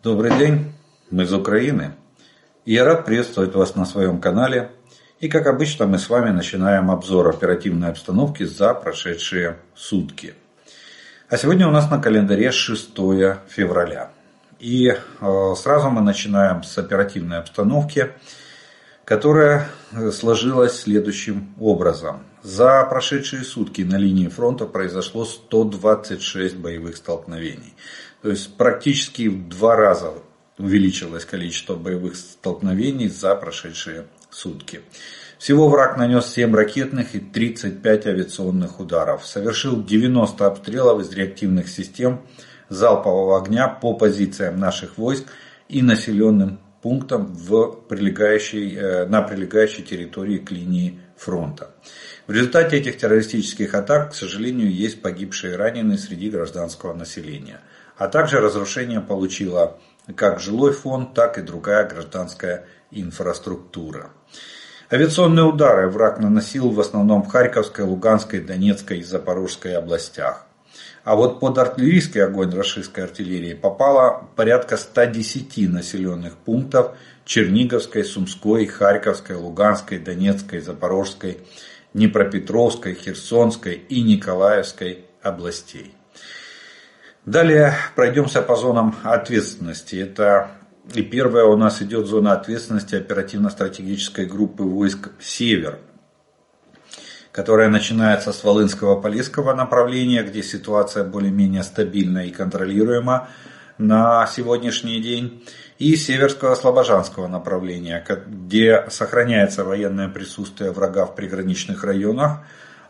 Добрый день, мы из Украины. И я рад приветствовать вас на своем канале. И как обычно мы с вами начинаем обзор оперативной обстановки за прошедшие сутки. А сегодня у нас на календаре 6 февраля. И э, сразу мы начинаем с оперативной обстановки, которая сложилась следующим образом. За прошедшие сутки на линии фронта произошло 126 боевых столкновений. То есть практически в два раза увеличилось количество боевых столкновений за прошедшие сутки. Всего враг нанес 7 ракетных и 35 авиационных ударов. Совершил 90 обстрелов из реактивных систем залпового огня по позициям наших войск и населенным пунктам в прилегающей, э, на прилегающей территории к линии фронта. В результате этих террористических атак, к сожалению, есть погибшие и раненые среди гражданского населения. А также разрушение получила как жилой фонд, так и другая гражданская инфраструктура. Авиационные удары враг наносил в основном в Харьковской, Луганской, Донецкой и Запорожской областях. А вот под артиллерийский огонь российской артиллерии попало порядка 110 населенных пунктов Черниговской, Сумской, Харьковской, Луганской, Донецкой, Запорожской, Днепропетровской, Херсонской и Николаевской областей. Далее пройдемся по зонам ответственности. Это и первая у нас идет зона ответственности оперативно-стратегической группы войск «Север», которая начинается с Волынского-Полесского направления, где ситуация более-менее стабильна и контролируема на сегодняшний день, и Северского Слобожанского направления, где сохраняется военное присутствие врага в приграничных районах,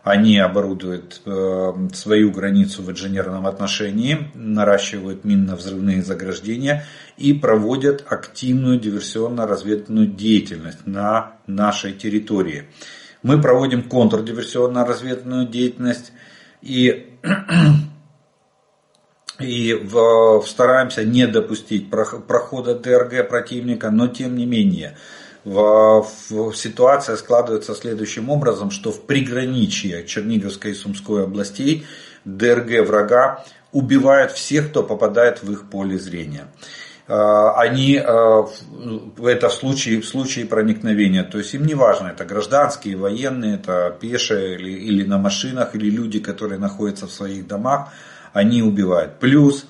они оборудуют э, свою границу в инженерном отношении, наращивают минно-взрывные заграждения и проводят активную диверсионно-разведывательную деятельность на нашей территории. Мы проводим контрдиверсионно-разведывательную деятельность и, и в, стараемся не допустить прохода ДРГ противника, но тем не менее – в, в, ситуация складывается следующим образом, что в приграничье Черниговской и Сумской областей ДРГ врага убивают всех, кто попадает в их поле зрения. А, они, а, это в случае, в случае проникновения, то есть им не важно, это гражданские, военные, это пешие или, или на машинах, или люди, которые находятся в своих домах, они убивают. Плюс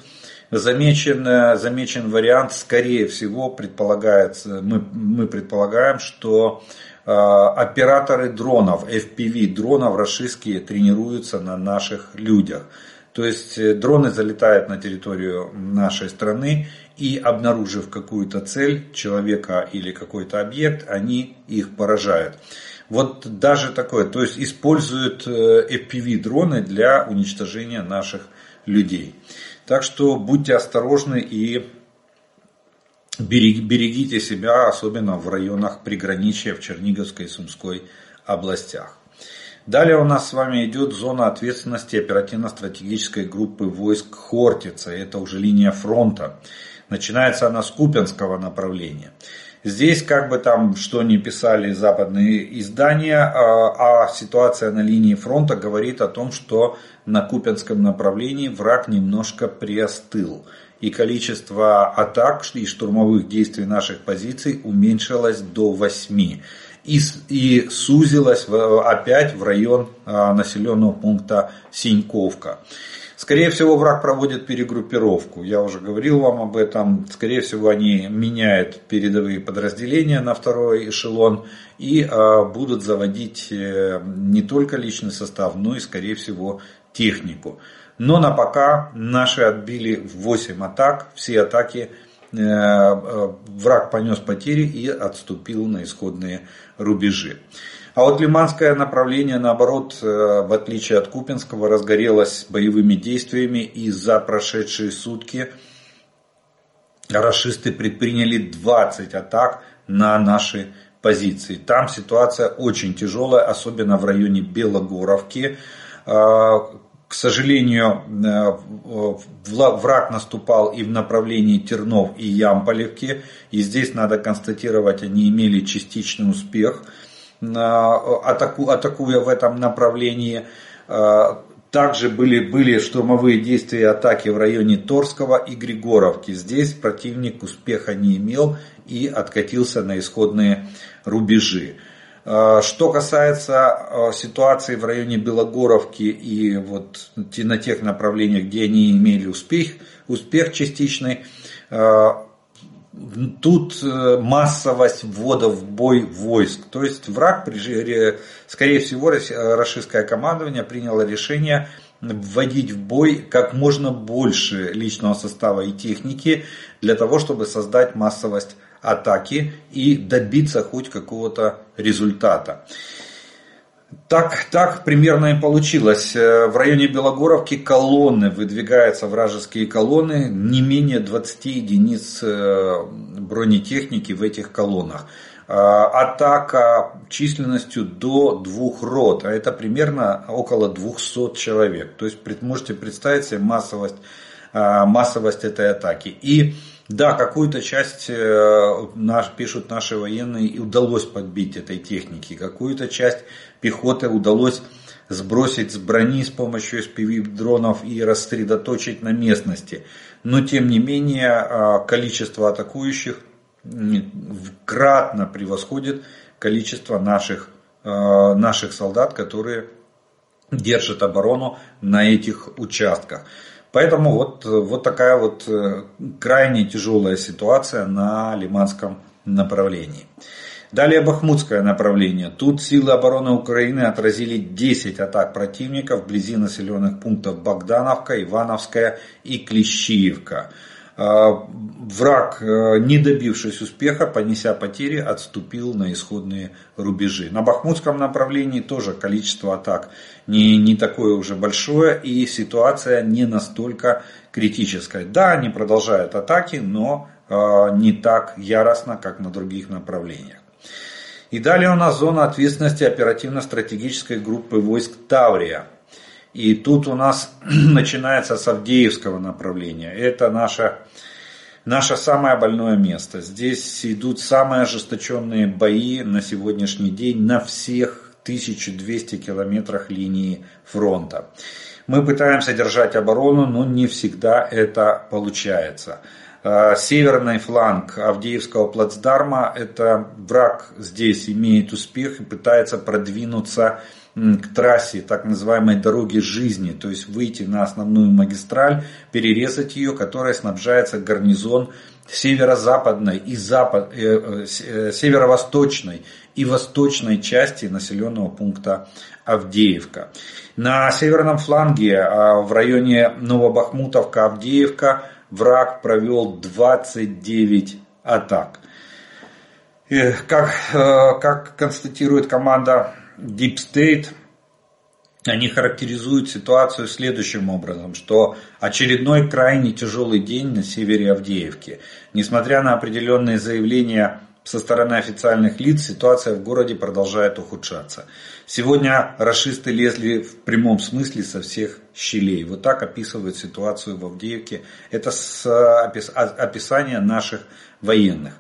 замечен, э, замечен вариант, скорее всего, предполагается, мы, мы предполагаем, что э, операторы дронов, FPV дронов российские тренируются на наших людях. То есть э, дроны залетают на территорию нашей страны и обнаружив какую-то цель человека или какой-то объект, они их поражают. Вот даже такое, то есть используют FPV дроны для уничтожения наших людей. Так что будьте осторожны и берегите себя, особенно в районах приграничия в Черниговской и Сумской областях. Далее у нас с вами идет зона ответственности оперативно-стратегической группы войск Хортица. Это уже линия фронта. Начинается она с Купенского направления. Здесь, как бы там что ни писали западные издания, а, а ситуация на линии фронта говорит о том, что на Купенском направлении враг немножко приостыл. И количество атак и штурмовых действий наших позиций уменьшилось до 8. И, и сузилось опять в район а, населенного пункта Синьковка. Скорее всего, враг проводит перегруппировку. Я уже говорил вам об этом. Скорее всего, они меняют передовые подразделения на второй эшелон и э, будут заводить э, не только личный состав, но и, скорее всего, технику. Но на пока наши отбили 8 атак. Все атаки э, враг понес потери и отступил на исходные рубежи. А вот Лиманское направление, наоборот, э, в отличие от Купинского, разгорелось боевыми действиями и за прошедшие сутки расисты предприняли 20 атак на наши позиции. Там ситуация очень тяжелая, особенно в районе Белогоровки. К сожалению, э, враг наступал и в направлении Тернов и Ямполевки. И здесь надо констатировать, они имели частичный успех – атаку, атакуя в этом направлении. Э, также были, были штурмовые действия и атаки в районе Торского и Григоровки. Здесь противник успеха не имел и откатился на исходные рубежи. А, что касается а, ситуации в районе Белогоровки и вот на тех направлениях, где они имели успех, успех частичный, а, тут э, массовость ввода в бой войск. То есть враг, скорее всего, российское командование приняло решение вводить в бой как можно больше личного состава и техники для того, чтобы создать массовость атаки и добиться хоть какого-то результата. Так, так примерно и получилось. Э, в районе Белогоровки колонны, выдвигаются вражеские колонны, не менее 20 единиц э, бронетехники в этих колоннах. Э, атака численностью до двух рот, а это примерно около 200 человек. То есть можете представить себе массовость, массовость этой атаки. И да, какую-то часть, наш, пишут наши военные, и удалось подбить этой техники. Какую-то часть пехоты удалось сбросить с брони с помощью SPV-дронов и рассредоточить на местности. Но тем не менее а, количество атакующих кратно превосходит количество наших, а, наших солдат, которые держат оборону на этих участках. Поэтому вот, вот такая вот э, крайне тяжелая ситуация на Лиманском направлении. Далее Бахмутское направление. Тут силы обороны Украины отразили 10 атак противника вблизи населенных пунктов Богдановка, Ивановская и Клещиевка. А, враг, э, не добившись успеха, понеся потери, отступил на исходные рубежи. На Бахмутском направлении тоже количество атак не, не такое уже большое и ситуация не настолько критическая. Да, они продолжают атаки, но э, не так яростно, как на других направлениях. И далее у нас зона ответственности оперативно-стратегической группы войск Таврия. И тут у нас начинается с Авдеевского направления. Это наше, наше самое больное место. Здесь идут самые ожесточенные бои на сегодняшний день на всех 1200 километрах линии фронта. Мы пытаемся держать оборону, но не всегда это получается. Э, северный фланг Авдеевского плацдарма, это враг здесь имеет успех и пытается продвинуться к трассе так называемой дороги жизни, то есть выйти на основную магистраль, перерезать ее, которая снабжается гарнизон северо-западной и запад, э, э, северо-восточной и восточной части населенного пункта Авдеевка. На северном фланге в районе Новобахмутовка-Авдеевка враг провел 29 атак. И как, э, как констатирует команда Deep State, они характеризуют ситуацию следующим образом, что очередной крайне тяжелый день на севере Авдеевки. Несмотря на определенные заявления со стороны официальных лиц, ситуация в городе продолжает ухудшаться. Сегодня расисты лезли в прямом смысле со всех щелей. Вот так описывают ситуацию в Авдеевке. Это с описание наших военных.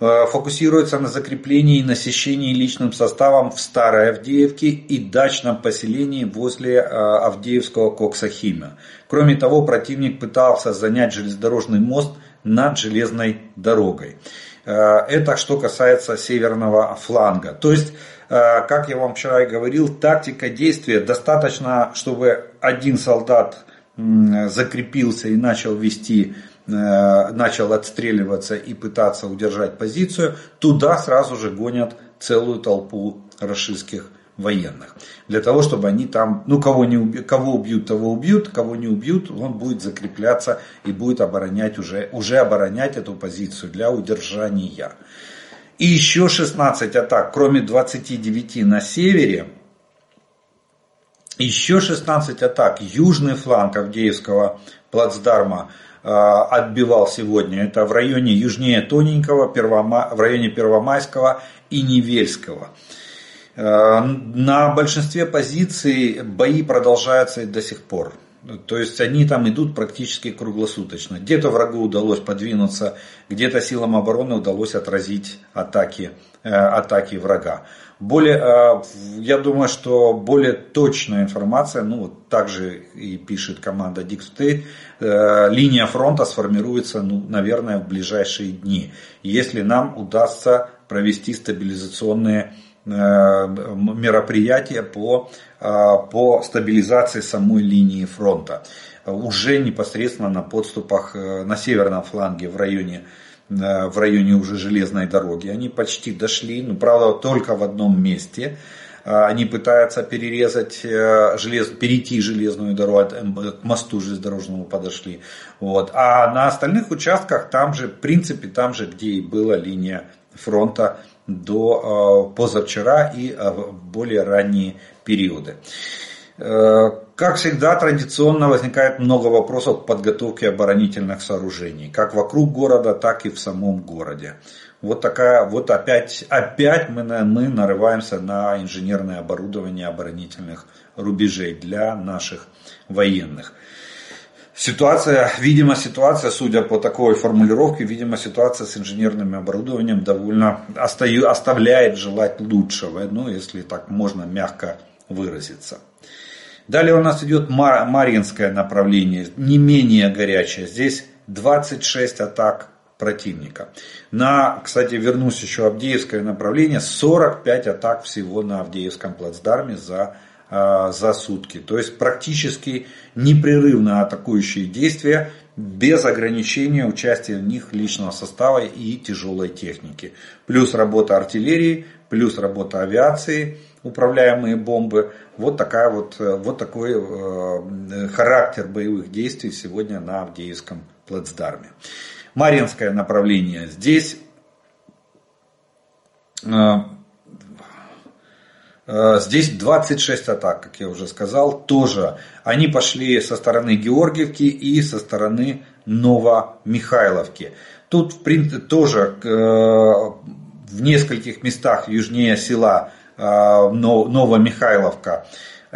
Э, фокусируется на закреплении и насыщении личным составом в Старой Авдеевке и дачном поселении возле э, Авдеевского Коксахима. Кроме того, противник пытался занять железнодорожный мост над железной дорогой. Э, это что касается северного фланга. То есть как я вам вчера и говорил, тактика действия достаточно, чтобы один солдат закрепился и начал вести начал отстреливаться и пытаться удержать позицию, туда сразу же гонят целую толпу расистских военных. Для того, чтобы они там, ну кого, не убьют, кого убьют, того убьют, кого не убьют, он будет закрепляться и будет оборонять уже, уже оборонять эту позицию для удержания. И еще 16 атак, кроме 29 на севере. Еще 16 атак. Южный фланг Авдеевского плацдарма э, отбивал сегодня. Это в районе южнее Тоненького, в районе Первомайского и Невельского. Э, на большинстве позиций бои продолжаются и до сих пор. То есть они там идут практически круглосуточно. Где-то врагу удалось подвинуться, где-то силам обороны удалось отразить атаки, э, атаки врага. Более, э, я думаю, что более точная информация, ну вот также и пишет команда Deep э, линия фронта сформируется, ну, наверное, в ближайшие дни, если нам удастся провести стабилизационные э, мероприятия по, по стабилизации самой линии фронта. Уже непосредственно на подступах на северном фланге в районе Э, в районе уже железной дороги. Они почти дошли, ну правда только в одном месте. Э, они пытаются перерезать э, желез, перейти железную дорогу, к мосту железнодорожному подошли. Вот. А на остальных участках там же, в принципе, там же, где и была линия фронта до позавчера и более ранние периоды. Как всегда, традиционно возникает много вопросов к подготовке оборонительных сооружений, как вокруг города, так и в самом городе. Вот такая, вот опять, опять мы, мы нарываемся на инженерное оборудование оборонительных рубежей для наших военных. Ситуация, видимо, ситуация, судя по такой формулировке, видимо, ситуация с инженерным оборудованием довольно остаю, оставляет желать лучшего, ну, если так можно мягко выразиться. Далее у нас идет Марьинское направление, не менее горячее. Здесь 26 атак противника. На, кстати, вернусь еще Авдеевское направление, 45 атак всего на Авдеевском плацдарме за, а, за сутки. То есть практически непрерывно атакующие действия без ограничения участия в них личного состава и тяжелой техники. Плюс работа артиллерии, плюс работа авиации – управляемые бомбы. Вот, такая вот, э, вот такой э, характер боевых действий сегодня на Авдеевском плацдарме. Маринское направление. Здесь э, Здесь 26 атак, как я уже сказал, тоже. Они пошли со стороны Георгиевки и со стороны Новомихайловки. Тут в принципе, тоже в нескольких местах южнее села Новомихайловка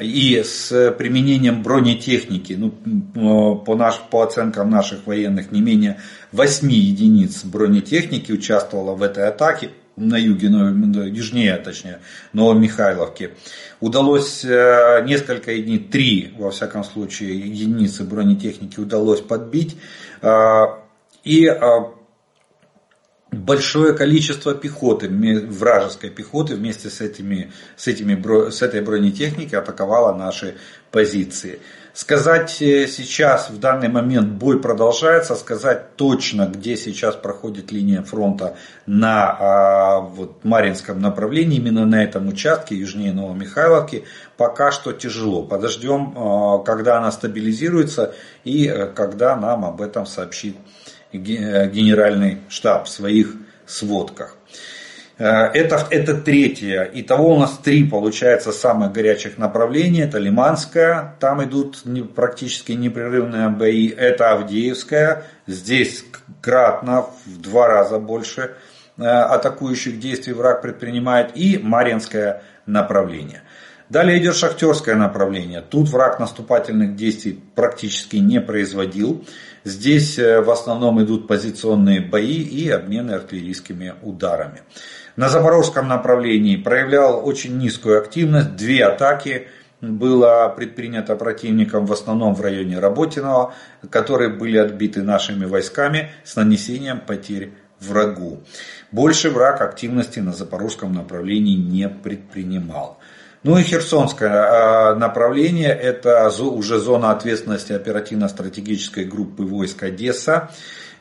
и с применением бронетехники, ну, по, наш, по оценкам наших военных, не менее 8 единиц бронетехники участвовало в этой атаке на юге, южнее точнее, Новомихайловки. Удалось э, несколько единиц, три, во всяком случае, единицы бронетехники удалось подбить. А, и а, большое количество пехоты, вражеской пехоты вместе с, этими, с, этими, с этой бронетехникой атаковала наши позиции. Сказать э, сейчас, в данный момент бой продолжается, сказать точно, где сейчас проходит линия фронта на а, вот, Маринском направлении, именно на этом участке, южнее Новомихайловки, пока что тяжело. Подождем, а, когда она стабилизируется и э, когда нам об этом сообщит генеральный штаб в своих сводках. Э, это, это третье. Итого у нас три, получается, самых горячих направления. Это Лиманская, там идут практически непрерывные бои. Это Авдеевская, здесь кратно в два раза больше э, атакующих действий враг предпринимает. И Маринское направление. Далее идет шахтерское направление. Тут враг наступательных действий практически не производил. Здесь э, в основном идут позиционные бои и обмены артиллерийскими ударами. На запорожском направлении проявлял очень низкую активность. Две атаки было предпринято противником в основном в районе Работиного, которые были отбиты нашими войсками с нанесением потерь врагу. Больше враг активности на запорожском направлении не предпринимал. Ну и Херсонское а, направление, это уже зона ответственности оперативно-стратегической группы войск Одесса.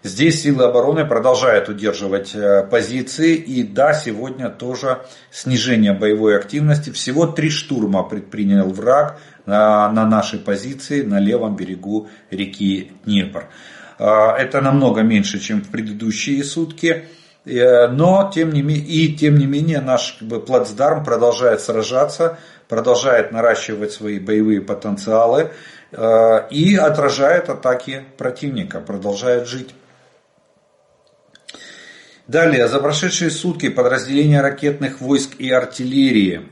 Здесь силы обороны продолжают удерживать э, позиции. И да, сегодня тоже снижение боевой активности. Всего три штурма предпринял враг на, на нашей позиции на левом берегу реки Днепр. А, это намного меньше, чем в предыдущие сутки. Э, но тем не, и тем не менее наш как бы, плацдарм продолжает сражаться, продолжает наращивать свои боевые потенциалы э, и отражает атаки противника, продолжает жить. Далее, за прошедшие сутки подразделения ракетных войск и артиллерии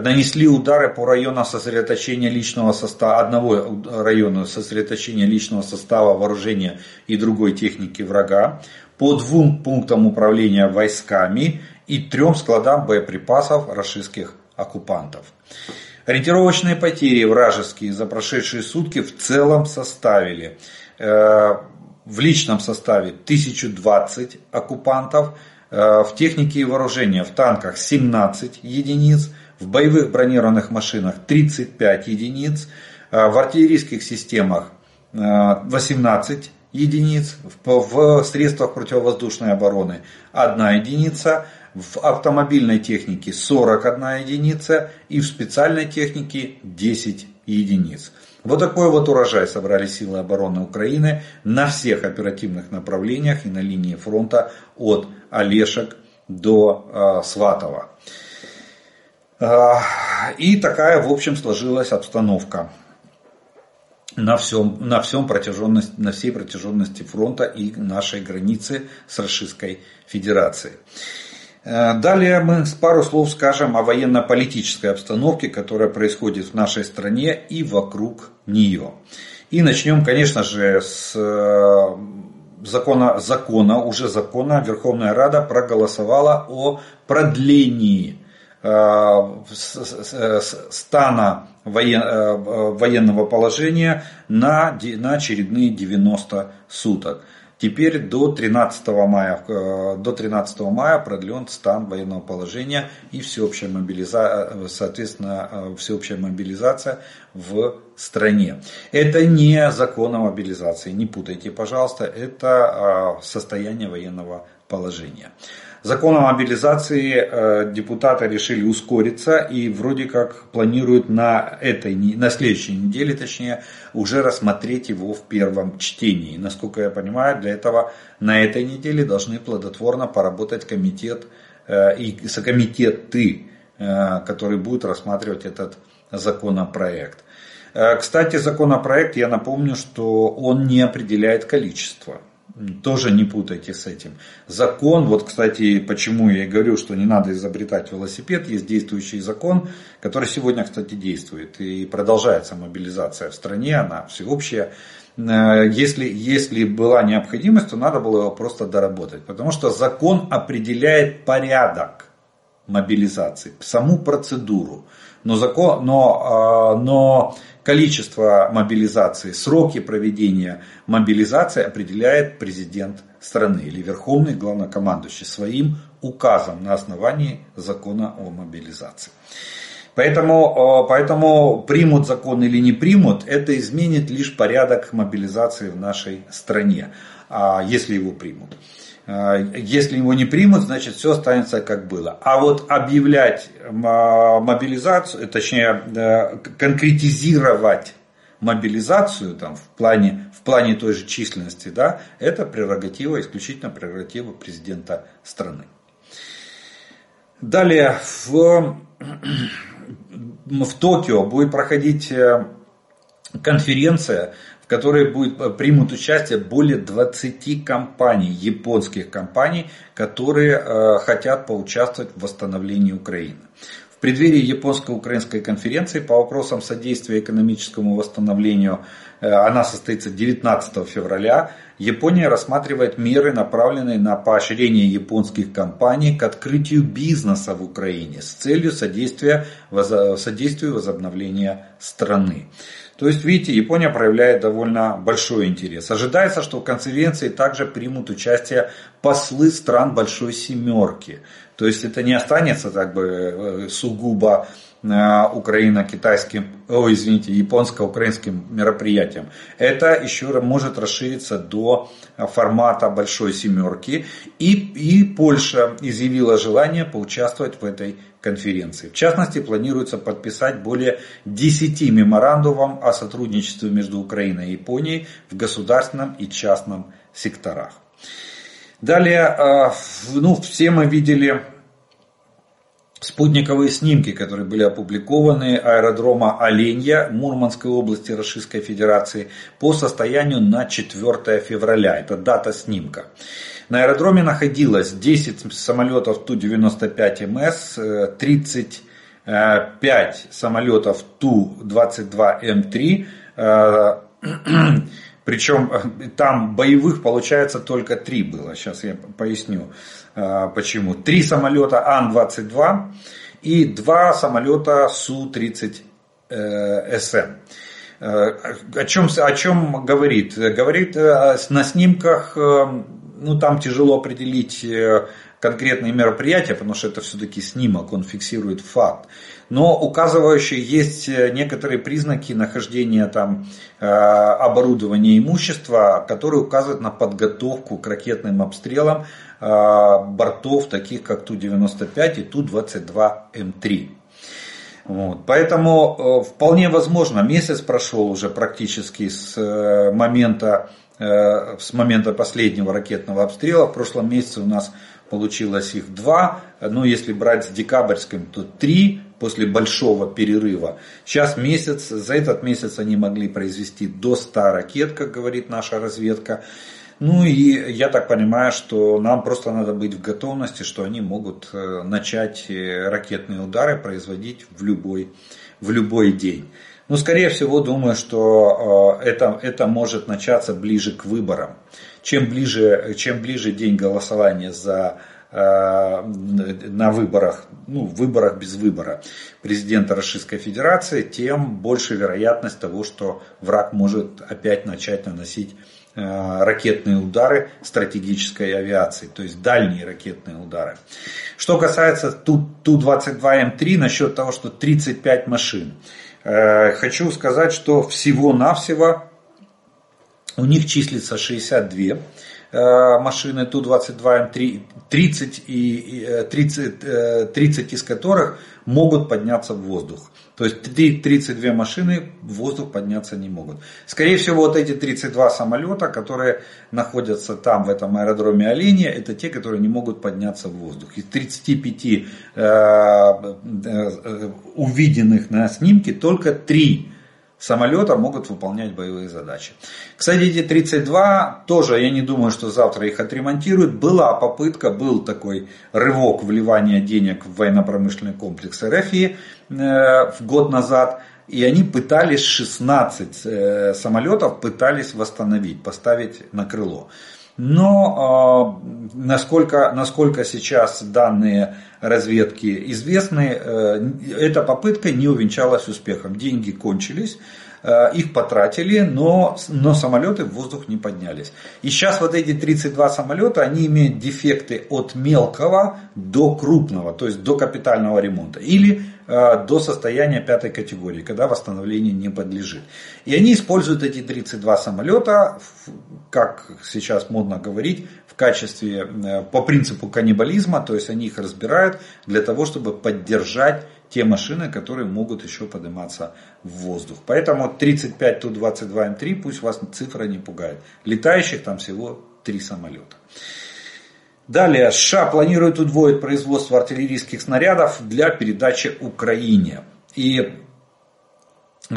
нанесли удары по районам сосредоточения личного состава, одного района сосредоточения личного состава вооружения и другой техники врага, по двум пунктам управления войсками и трем складам боеприпасов российских оккупантов. Ориентировочные потери вражеские за прошедшие сутки в целом составили э, в личном составе 1020 оккупантов, э, в технике и вооружении в танках 17 единиц, в боевых бронированных машинах 35 единиц, э, в артиллерийских системах 18 единиц, в средствах противовоздушной обороны 1 единица, в автомобильной технике 41 единица и в специальной технике 10 единиц. Вот такой вот урожай собрали силы обороны Украины на всех оперативных направлениях и на линии фронта от Олешек до э, Сватова. Э, и такая, в общем, сложилась обстановка на, всем, на, всем протяженности, на всей протяженности фронта и нашей границы с Российской Федерацией. Э, далее мы пару слов скажем о военно-политической обстановке, которая происходит в нашей стране и вокруг нее. И начнем, конечно же, с э, закона, закона, уже закона Верховная Рада проголосовала о продлении стана военного положения на, очередные 90 суток. Теперь до 13 мая, э, до 13 мая продлен стан военного положения и всеобщая мобилизация, соответственно, э, всеобщая мобилизация в стране. Это не закон о мобилизации, не путайте, пожалуйста, это э, состояние военного положения. Законом о мобилизации э, депутаты решили ускориться и вроде как планируют на, этой, на следующей неделе, точнее, уже рассмотреть его в первом чтении. Насколько я понимаю, для этого на этой неделе должны плодотворно поработать комитет э, и сокомитеты, э, которые будут рассматривать этот законопроект. Кстати, законопроект, я напомню, что он не определяет количество. Тоже не путайте с этим. Закон, вот, кстати, почему я и говорю, что не надо изобретать велосипед, есть действующий закон, который сегодня, кстати, действует. И продолжается мобилизация в стране, она всеобщая. Э, если, если была необходимость, то надо было его просто доработать. Потому что закон определяет порядок мобилизации, саму процедуру. Но, закон, но, э, но Количество мобилизации, сроки проведения мобилизации определяет президент страны или верховный главнокомандующий своим указом на основании закона о мобилизации. Поэтому, поэтому примут закон или не примут, это изменит лишь порядок мобилизации в нашей стране, а если его примут. А, если его не примут, значит все останется как было. А вот объявлять мобилизацию, точнее конкретизировать мобилизацию там, в, плане, в плане той же численности, да, это прерогатива, исключительно прерогатива президента страны. Далее в, в Токио будет проходить э, конференция в которой будет, э, примут участие более 20 компаний, японских компаний, которые э, хотят поучаствовать в восстановлении Украины. В преддверии японско-украинской конференции по вопросам содействия экономическому восстановлению, э, она состоится 19 февраля, Япония рассматривает меры, направленные на поощрение японских компаний к открытию бизнеса в Украине с целью содействия, содействию возобновления страны. То есть, видите, Япония проявляет довольно большой интерес. Ожидается, что в конференции также примут участие послы стран Большой Семерки. То есть это не останется так бы э, сугубо э, украино-китайским, о, извините, японско-украинским мероприятием. Это еще может расшириться до формата большой семерки. И, и Польша изъявила желание поучаствовать в этой конференции. В частности, планируется подписать более 10 меморандумов о сотрудничестве между Украиной и Японией в государственном и частном секторах. Далее, э, ну, все мы видели спутниковые снимки, которые были опубликованы аэродрома Оленья Мурманской области Российской Федерации по состоянию на 4 февраля. Это дата снимка. На аэродроме находилось 10 самолетов Ту-95МС, 30 5 самолетов Ту-22М3, причем там боевых получается только 3 было, сейчас я поясню почему. Три самолета Ан-22 и два самолета Су-30СМ. О чем, о чем говорит? Говорит на снимках, ну там тяжело определить конкретные мероприятия, потому что это все-таки снимок, он фиксирует факт. Но указывающие есть некоторые признаки нахождения там э, оборудования имущества, которые указывают на подготовку к ракетным обстрелам э, бортов, таких как Ту-95 и Ту-22М3. Вот. Поэтому э, вполне возможно, месяц прошел уже практически с момента, с момента последнего ракетного обстрела. В прошлом месяце у нас получилось их два. Ну, если брать с декабрьским, то три после большого перерыва. Сейчас месяц, за этот месяц они могли произвести до 100 ракет, как говорит наша разведка. Ну и я так понимаю, что нам просто надо быть в готовности, что они могут э, начать э, ракетные удары производить в любой, в любой день. Но скорее всего думаю, что э, это, это может начаться ближе к выборам чем ближе, чем ближе день голосования за э, на выборах, ну, выборах без выбора президента Российской Федерации, тем больше вероятность того, что враг может опять начать наносить э, ракетные удары стратегической авиации, то есть дальние ракетные удары. Что касается Ту-22М3, насчет того, что 35 машин. Э, хочу сказать, что всего-навсего у них числится 62 э, машины Ту-22М3, 30, и, 30, 30 из которых могут подняться в воздух. То есть 32 машины в воздух подняться не могут. Скорее всего, вот эти 32 самолета, которые находятся там, в этом аэродроме Оленя, это те, которые не могут подняться в воздух. Из 35 э, э, увиденных на снимке только 3 самолета могут выполнять боевые задачи. Кстати, эти 32 тоже, я не думаю, что завтра их отремонтируют. Была попытка, был такой рывок вливания денег в военно-промышленный комплекс РФ э, в год назад. И они пытались 16 э, самолетов пытались восстановить, поставить на крыло. Но э, насколько, насколько сейчас данные разведки известны, э, эта попытка не увенчалась успехом. Деньги кончились, э, их потратили, но, но самолеты в воздух не поднялись. И сейчас вот эти 32 самолета, они имеют дефекты от мелкого до крупного, то есть до капитального ремонта. Или до состояния пятой категории, когда восстановление не подлежит. И они используют эти 32 самолета, как сейчас модно говорить, в качестве, э, по принципу каннибализма, то есть они их разбирают для того, чтобы поддержать те машины, которые могут еще подниматься в воздух. Поэтому 35 Ту-22М3, пусть вас цифра не пугает. Летающих там всего 3 самолета. Далее, США планирует удвоить производство артиллерийских снарядов для передачи Украине. И э, э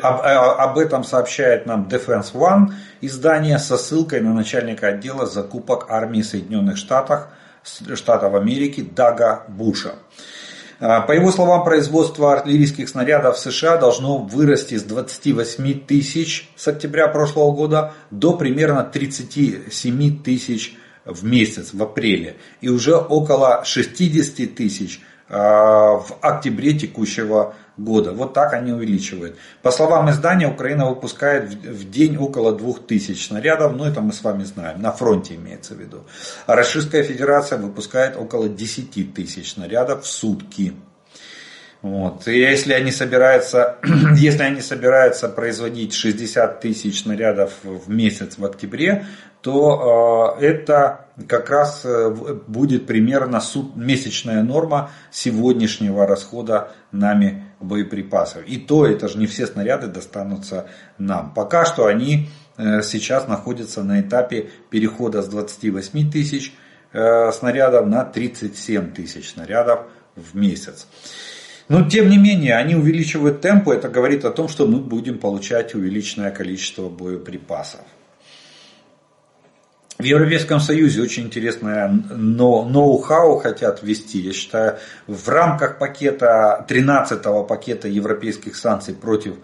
об, э, об этом сообщает нам Defense One издание со ссылкой на начальника отдела закупок армии Соединенных Штатов, Штатов Америки Дага Буша. Э, по его словам, производство артиллерийских снарядов в США должно вырасти с 28 тысяч с октября прошлого года до примерно 37 тысяч в месяц, в апреле, и уже около 60 тысяч а, в октябре текущего года. Вот так они увеличивают. По словам издания, Украина выпускает в день около 2000 снарядов, но это мы с вами знаем, на фронте имеется в виду. Российская Федерация выпускает около 10 тысяч снарядов в сутки. Вот. И если они собираются, если они собираются производить 60 тысяч снарядов в месяц в октябре, то э, это как раз э, будет примерно месячная норма сегодняшнего расхода нами боеприпасов. И то это же не все снаряды достанутся нам. Пока что они э, сейчас находятся на этапе перехода с 28 тысяч снарядов на 37 тысяч снарядов в месяц. Но тем не менее, они увеличивают темпы, это говорит о том, что мы будем получать увеличенное количество боеприпасов. В Европейском Союзе очень интересное ноу-хау хотят ввести. Я считаю, в рамках пакета, 13-го пакета европейских санкций против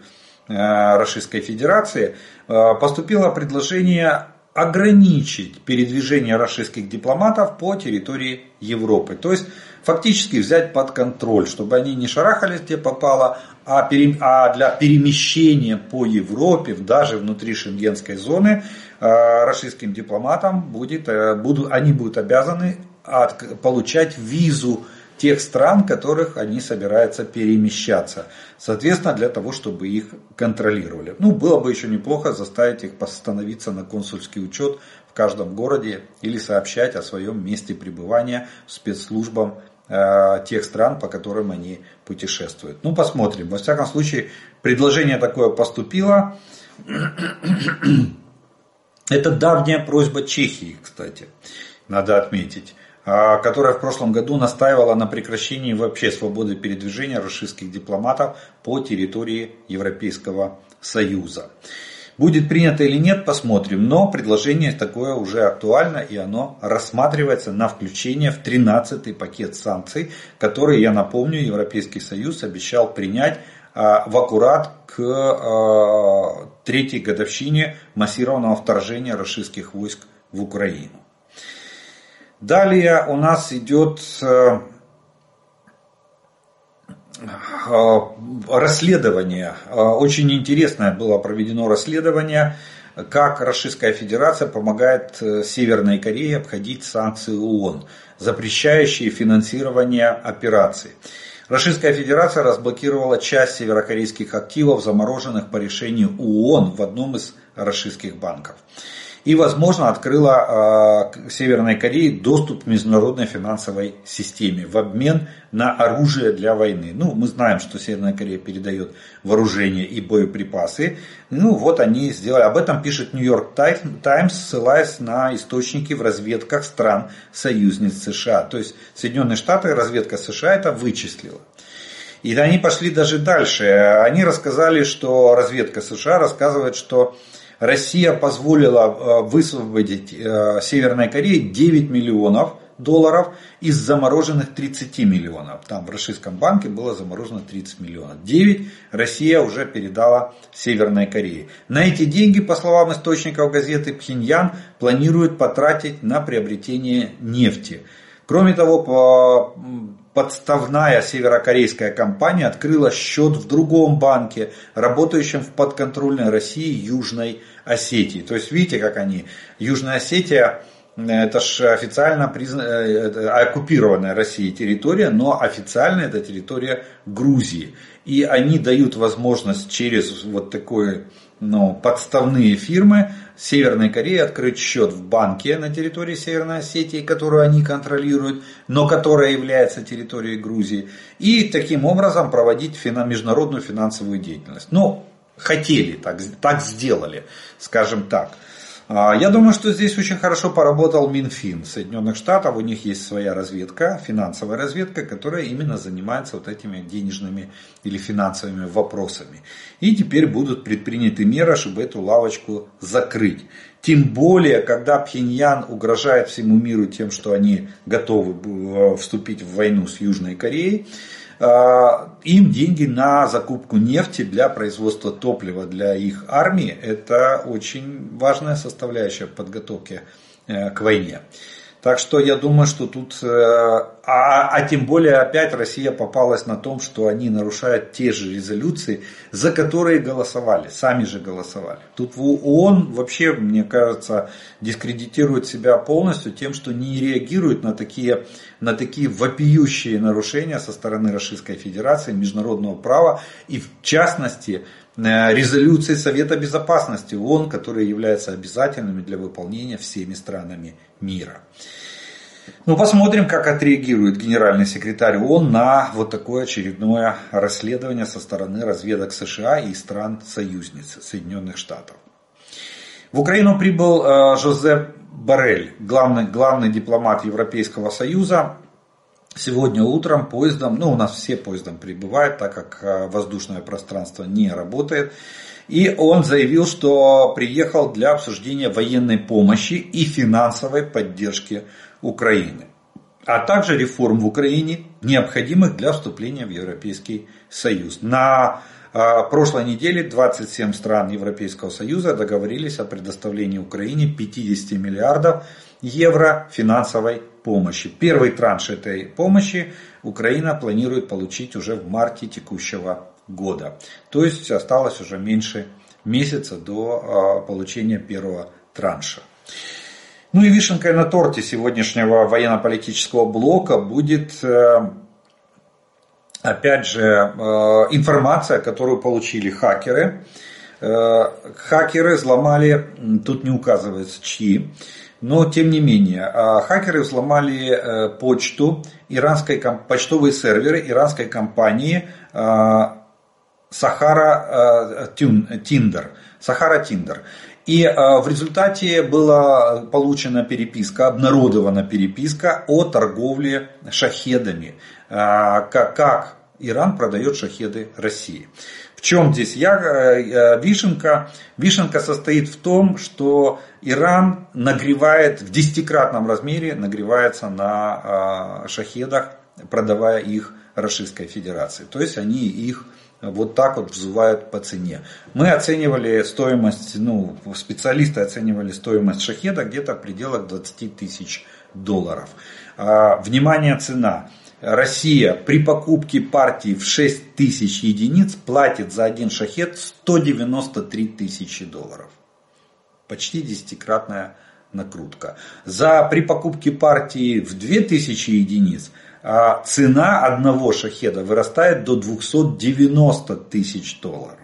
э, Российской Федерации э, поступило предложение ограничить передвижение российских дипломатов по территории Европы. То есть фактически взять под контроль, чтобы они не шарахались где попало, а, а для перемещения по Европе, даже внутри шенгенской зоны, российским дипломатам будет, э, будут, они будут обязаны от, получать визу тех стран, в которых они собираются перемещаться. Соответственно, для того, чтобы их контролировали. Ну, было бы еще неплохо заставить их постановиться на консульский учет в каждом городе или сообщать о своем месте пребывания спецслужбам э, тех стран, по которым они путешествуют. Ну, посмотрим. Во всяком случае, предложение такое поступило. Это давняя просьба Чехии, кстати, надо отметить. А, которая в прошлом году настаивала на прекращении вообще свободы передвижения российских дипломатов по территории Европейского Союза. Будет принято или нет, посмотрим. Но предложение такое уже актуально и оно рассматривается на включение в 13-й пакет санкций, который, я напомню, Европейский Союз обещал принять в аккурат к а, третьей годовщине массированного вторжения российских войск в Украину. Далее у нас идет э, э, расследование. Э, очень интересное было проведено расследование, как Российская Федерация помогает Северной Корее обходить санкции ООН, запрещающие финансирование операций. Российская Федерация разблокировала часть северокорейских активов, замороженных по решению ООН в одном из российских банков и, возможно, открыла э, Северной Корее доступ к международной финансовой системе в обмен на оружие для войны. Ну, мы знаем, что Северная Корея передает вооружение и боеприпасы. Ну, вот они сделали. Об этом пишет Нью-Йорк Таймс, ссылаясь на источники в разведках стран союзниц США. То есть Соединенные Штаты, разведка США это вычислила. И они пошли даже дальше. Они рассказали, что разведка США рассказывает, что Россия позволила э, высвободить э, Северной Корее 9 миллионов долларов из замороженных 30 миллионов. Там в российском банке было заморожено 30 миллионов. 9 Россия уже передала Северной Корее. На эти деньги, по словам источников газеты, Пхеньян планирует потратить на приобретение нефти. Кроме того, подставная северокорейская компания открыла счет в другом банке, работающем в подконтрольной России Южной Осетии. То есть видите, как они, Южная Осетия, э, это же официально призна... Э, оккупированная Россией территория, но официально это территория Грузии. И они дают возможность через вот такое ну, подставные фирмы Северной Кореи открыть счет в банке на территории Северной Осетии, которую они контролируют, но которая является территорией Грузии, и таким образом проводить международную финансовую деятельность. Ну, хотели, так, так сделали, скажем так. А, я думаю, что здесь очень хорошо поработал Минфин Соединенных Штатов. У них есть своя разведка, финансовая разведка, которая именно занимается вот этими денежными или финансовыми вопросами. И теперь будут предприняты меры, чтобы эту лавочку закрыть. Тем более, когда Пхеньян угрожает всему миру тем, что они готовы э, вступить в войну с Южной Кореей, им деньги на закупку нефти для производства топлива для их армии – это очень важная составляющая подготовки э, к войне. Так что я думаю, что тут, э, а, а тем более опять Россия попалась на том, что они нарушают те же резолюции, за которые голосовали, сами же голосовали. Тут ООН вообще, мне кажется, дискредитирует себя полностью тем, что не реагирует на такие, на такие вопиющие нарушения со стороны Российской Федерации, международного права и в частности резолюции Совета Безопасности ООН, которые являются обязательными для выполнения всеми странами мира. Ну, посмотрим, как отреагирует генеральный секретарь ООН на вот такое очередное расследование со стороны разведок США и стран-союзниц Соединенных Штатов. В Украину прибыл э, Жозеп Барель, главный, главный дипломат Европейского Союза. Сегодня утром поездом, ну у нас все поездом прибывают, так как э, воздушное пространство не работает. И он заявил, что приехал для обсуждения военной помощи и финансовой поддержки Украины, а также реформ в Украине, необходимых для вступления в Европейский Союз. На а, прошлой неделе 27 стран Европейского Союза договорились о предоставлении Украине 50 миллиардов евро финансовой помощи. Первый транш этой помощи Украина планирует получить уже в марте текущего года. То есть осталось уже меньше месяца до а, получения первого транша. Ну и вишенкой на торте сегодняшнего военно-политического блока будет э, опять же, э, информация, которую получили хакеры. Э, хакеры взломали, тут не указывается чьи, но тем не менее, э, хакеры взломали почту, иранской, почтовые серверы иранской компании Сахара Тиндер. Сахара Тиндер. И в результате была получена переписка, обнародована переписка о торговле шахедами. А, как Иран продает шахеды России. В чем здесь я, э, э, вишенка? Вишенка состоит в том, что Иран нагревает в десятикратном размере, нагревается на а, шахедах, продавая их Российской Федерации. То есть они их вот так вот взывают по цене. Мы оценивали стоимость, ну, специалисты оценивали стоимость шахеда где-то в пределах 20 тысяч долларов. А, внимание, цена. Россия при покупке партии в 6 тысяч единиц платит за один шахет 193 тысячи долларов. Почти десятикратная накрутка. За при покупке партии в 2000 единиц а цена одного шахеда вырастает до 290 тысяч долларов.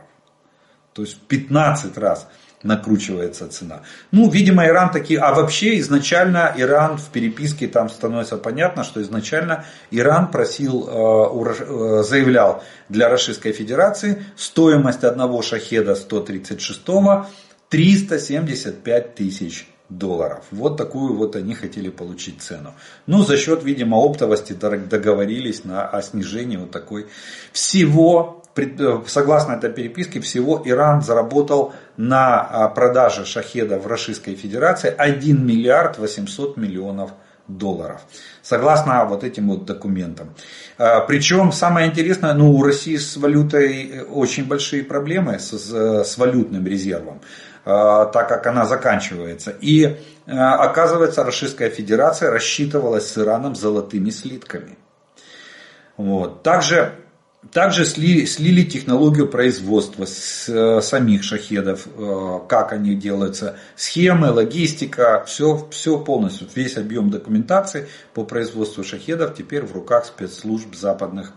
То есть в 15 раз накручивается цена. Ну, видимо, Иран такие, а вообще изначально Иран в переписке там становится понятно, что изначально Иран просил, э, э, заявлял для Российской Федерации стоимость одного шахеда 136 375 тысяч долларов. Вот такую вот они хотели получить цену. Ну, за счет, видимо, оптовости договорились на, о снижении вот такой. Всего, согласно этой переписке, всего Иран заработал на а, продаже шахеда в Российской Федерации 1 миллиард 800 миллионов долларов. Согласно вот этим вот документам. А, Причем самое интересное, ну у России с валютой очень большие проблемы с, с валютным резервом. Э, так как она заканчивается. И э, оказывается, Российская Федерация рассчитывалась с Ираном золотыми слитками. Вот. Также, также сли, слили технологию производства с, э, самих шахедов, как они делаются, схемы, логистика, все, все полностью, весь объем документации по производству шахедов теперь в руках спецслужб западных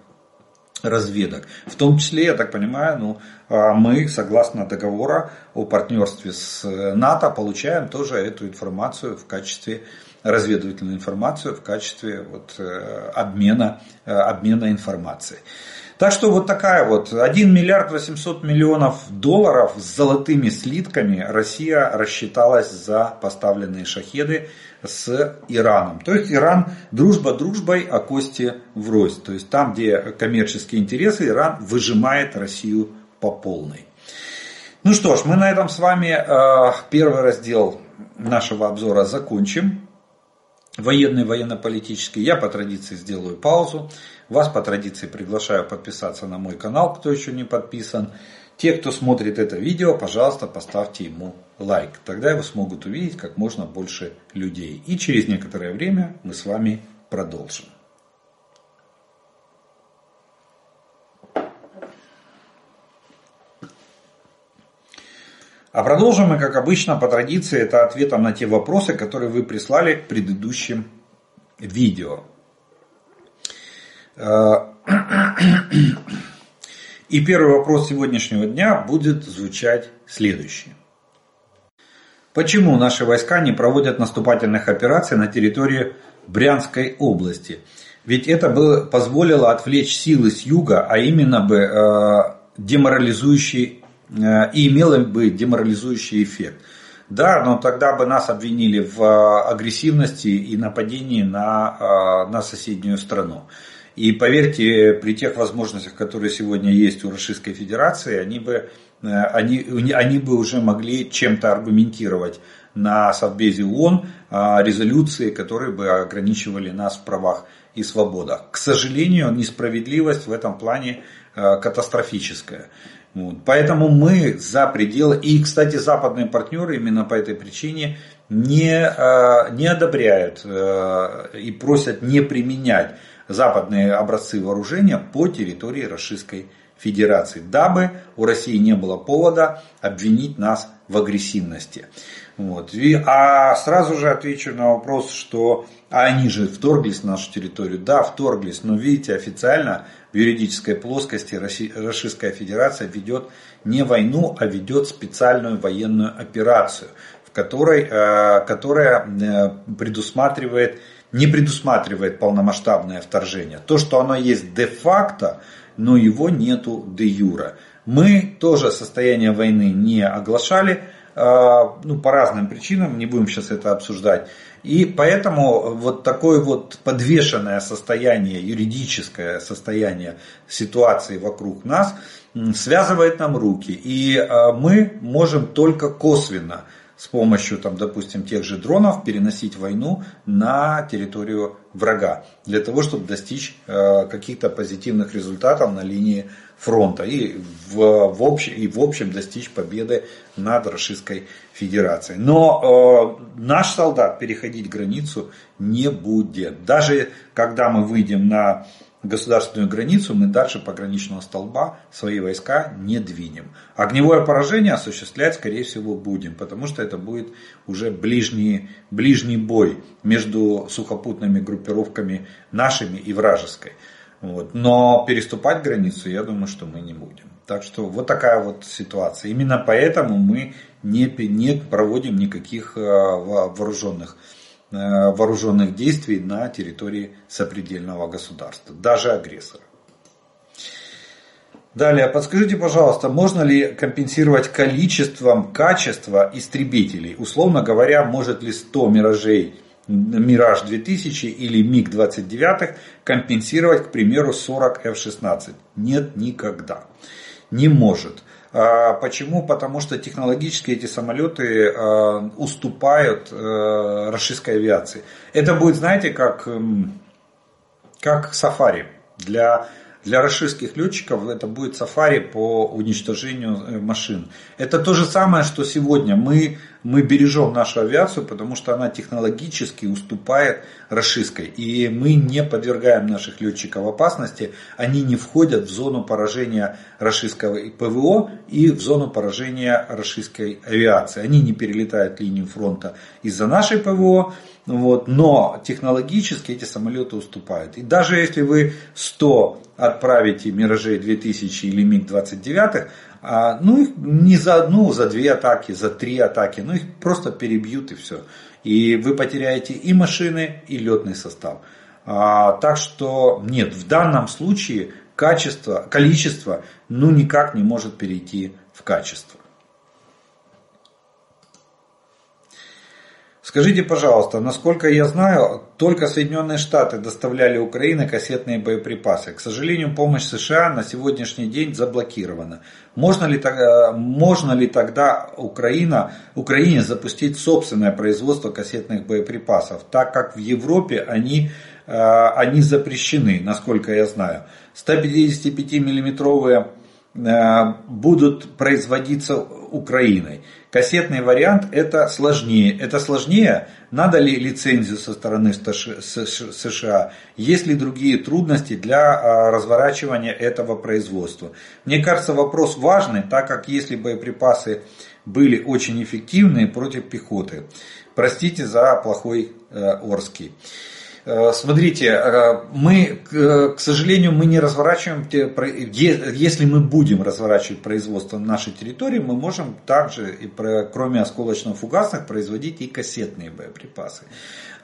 разведок. В том числе, я так понимаю, ну, а, мы, согласно договора о партнерстве с э, НАТО, получаем тоже эту информацию в качестве разведывательную информацию в качестве вот, э, обмена, э, обмена информацией. Так что вот такая вот 1 миллиард 800 миллионов долларов с золотыми слитками Россия рассчиталась за поставленные шахеды с Ираном. То есть Иран дружба дружбой, а кости врозь. То есть там, где коммерческие интересы, Иран выжимает Россию по полной. Ну что ж, мы на этом с вами э, первый раздел нашего обзора закончим. Военный, военно-политический. Я по традиции сделаю паузу. Вас по традиции приглашаю подписаться на мой канал, кто еще не подписан. Те, кто смотрит это видео, пожалуйста, поставьте ему лайк. Тогда его смогут увидеть как можно больше людей. И через некоторое время мы с вами продолжим. А продолжим мы, как обычно, по традиции, это ответом на те вопросы, которые вы прислали к предыдущим видео. Э, и первый вопрос сегодняшнего дня будет звучать следующий. Почему наши войска не проводят наступательных операций на территории Брянской области? Ведь это бы позволило отвлечь силы с юга, а именно бы э, деморализующий и имело бы деморализующий эффект. Да, но тогда бы нас обвинили в агрессивности и нападении на, на соседнюю страну. И поверьте, при тех возможностях, которые сегодня есть у Российской Федерации, они бы они, они бы уже могли чем-то аргументировать на Совбезе ООН резолюции, которые бы ограничивали нас в правах и свободах. К сожалению, несправедливость в этом плане катастрофическая. Вот. Поэтому мы за пределы, и, кстати, западные партнеры именно по этой причине не, э, не одобряют э, и просят не применять западные образцы вооружения по территории Российской Федерации, дабы у России не было повода обвинить нас в агрессивности. Вот. И, а сразу же отвечу на вопрос, что а они же вторглись в нашу территорию. Да, вторглись, но видите, официально в юридической плоскости Российская Федерация ведет не войну, а ведет специальную военную операцию, в которой, э, которая э, предусматривает, не предусматривает полномасштабное вторжение. То, что оно есть де-факто, но его нету де-юра. Мы тоже состояние войны не оглашали, э, ну, по разным причинам, не будем сейчас это обсуждать. И поэтому вот такое вот подвешенное состояние, юридическое состояние ситуации вокруг нас связывает нам руки. И а, мы можем только косвенно с помощью, там, допустим, тех же дронов переносить войну на территорию врага, для того, чтобы достичь а, каких-то позитивных результатов на линии фронта и в, в, общем, и в общем достичь победы над Российской Федерацией. Но э, наш солдат переходить границу не будет. Даже когда мы выйдем на государственную границу, мы дальше пограничного столба свои войска не двинем. Огневое поражение осуществлять, скорее всего, будем, потому что это будет уже ближний, ближний бой между сухопутными группировками нашими и вражеской. Вот. Но переступать границу, я думаю, что мы не будем. Так что вот такая вот ситуация. Именно поэтому мы не, не проводим никаких э, вооруженных, э, вооруженных действий на территории сопредельного государства, даже агрессора. Далее, подскажите, пожалуйста, можно ли компенсировать количеством качества истребителей? Условно говоря, может ли 100 миражей Мираж 2000 или МиГ 29 компенсировать, к примеру, 40 F-16? Нет, никогда. Не может. А, почему? Потому что технологически эти самолеты а, уступают а, российской авиации. Это будет, знаете, как, как сафари для для российских летчиков это будет сафари по уничтожению э, машин. Это то же самое, что сегодня мы, мы бережем нашу авиацию, потому что она технологически уступает российской. И мы не подвергаем наших летчиков опасности. Они не входят в зону поражения российского ПВО и в зону поражения российской авиации. Они не перелетают линию фронта из-за нашей ПВО, вот, но технологически эти самолеты уступают. И даже если вы 100 отправите Миражей 2000 или МиГ-29, а, ну их не за одну, за две атаки, за три атаки, ну их просто перебьют и все. И вы потеряете и машины, и летный состав. А, так что нет, в данном случае качество, количество ну никак не может перейти в качество. Скажите, пожалуйста, насколько я знаю, только Соединенные Штаты доставляли Украине кассетные боеприпасы. К сожалению, помощь США на сегодняшний день заблокирована. Можно ли, можно ли тогда Украина, Украине запустить собственное производство кассетных боеприпасов, так как в Европе они, э, они запрещены, насколько я знаю. 155 миллиметровые Э, будут производиться Украиной. Кассетный вариант это сложнее. Это сложнее, надо ли лицензию со стороны США, есть ли другие трудности для э, разворачивания этого производства. Мне кажется вопрос важный, так как если боеприпасы были очень эффективные против пехоты. Простите за плохой э, Орский. Э, смотрите, э, мы, к сожалению, мы не разворачиваем, если мы будем разворачивать производство на нашей территории, мы можем также, кроме осколочно-фугасных, производить и кассетные боеприпасы.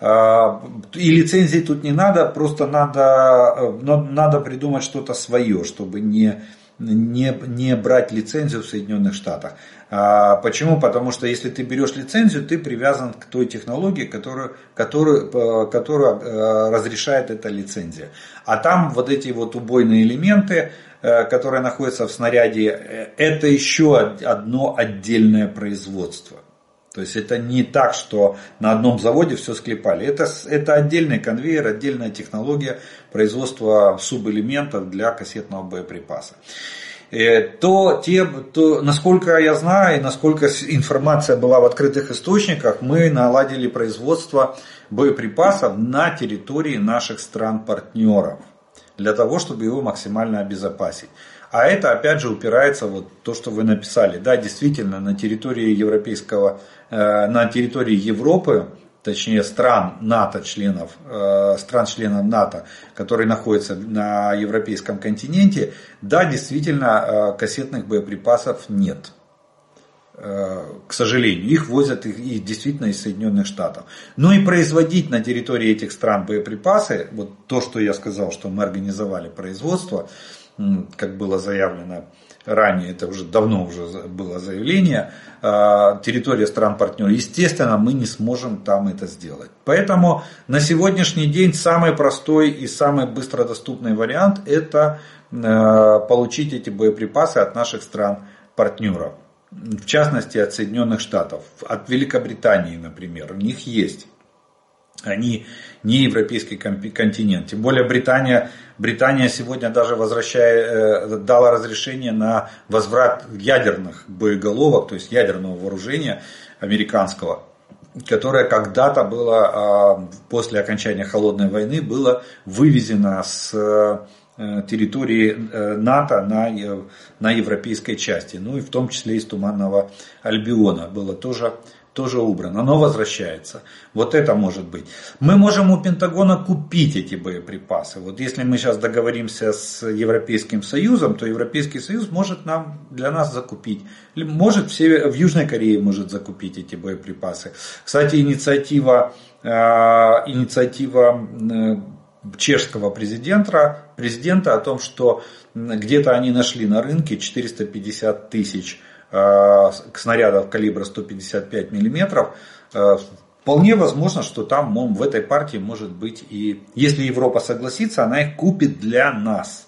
Э, и лицензии тут не надо, просто надо, надо придумать что-то свое, чтобы не, не, не брать лицензию в Соединенных Штатах. А, почему? Потому что если ты берешь лицензию, ты привязан к той технологии, которую, которую, которую разрешает эта лицензия. А там вот эти вот убойные элементы, которое находится в снаряде, это еще одно отдельное производство. То есть это не так, что на одном заводе все склепали. Это, это отдельный конвейер, отдельная технология производства субэлементов для кассетного боеприпаса. Э, то, те, то, насколько я знаю насколько информация была в открытых источниках, мы наладили производство боеприпасов на территории наших стран-партнеров для того, чтобы его максимально обезопасить. А это опять же упирается вот то, что вы написали. Да, действительно, на территории европейского, э, на территории Европы, точнее стран НАТО членов, э, стран членов НАТО, которые находятся на европейском континенте, да, действительно, э, кассетных боеприпасов нет. К сожалению, их возят и действительно из Соединенных Штатов. Но и производить на территории этих стран боеприпасы, вот то, что я сказал, что мы организовали производство, как было заявлено ранее, это уже давно уже было заявление, а, территория стран-партнеров, естественно, мы не сможем там это сделать. Поэтому на сегодняшний день самый простой и самый быстродоступный вариант это а, получить эти боеприпасы от наших стран-партнеров. В частности, от Соединенных Штатов, от Великобритании, например, у них есть они не европейский континент. Тем более Британия, Британия сегодня даже возвращая, э, дала разрешение на возврат ядерных боеголовок, то есть ядерного вооружения американского, которое когда-то было а, после окончания холодной войны было вывезено с э, территории э, НАТО на, на европейской части, ну и в том числе из Туманного Альбиона. Было тоже тоже убрано, оно возвращается. Вот это может быть. Мы можем у Пентагона купить эти боеприпасы. Вот если мы сейчас договоримся с Европейским Союзом, то Европейский Союз может нам, для нас закупить. Может в, Север, в Южной Корее может закупить эти боеприпасы. Кстати, инициатива, э, инициатива э, чешского президента, президента о том, что где-то они нашли на рынке 450 тысяч Э, снарядов калибра 155 мм, э, вполне возможно, что там в этой партии может быть и, если Европа согласится, она их купит для нас.